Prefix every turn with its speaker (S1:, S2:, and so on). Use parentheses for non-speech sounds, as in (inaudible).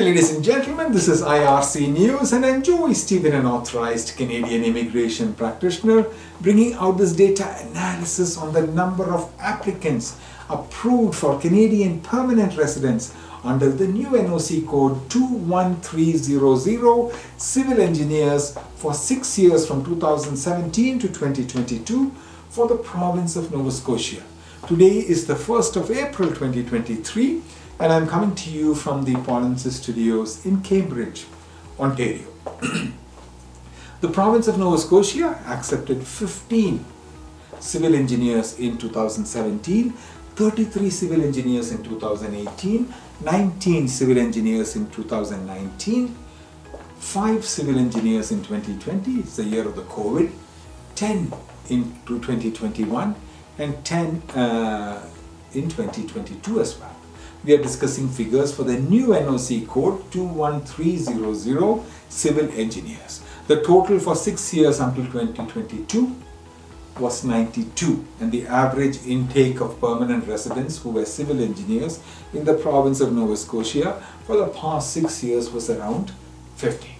S1: ladies and gentlemen. This is IRC News, and I'm Joy Stephen, an authorized Canadian immigration practitioner, bringing out this data analysis on the number of applicants approved for Canadian permanent residence under the new NOC code 21300 civil engineers for six years from 2017 to 2022 for the province of Nova Scotia. Today is the 1st of April 2023 and I'm coming to you from the Polinsys Studios in Cambridge, Ontario. (clears throat) the province of Nova Scotia accepted 15 civil engineers in 2017, 33 civil engineers in 2018, 19 civil engineers in 2019, 5 civil engineers in 2020, it's the year of the COVID, 10 in 2021, and 10 uh, in 2022 as well we are discussing figures for the new NOC code 21300 civil engineers. The total for six years until 2022 was 92 and the average intake of permanent residents who were civil engineers in the province of Nova Scotia for the past six years was around 50.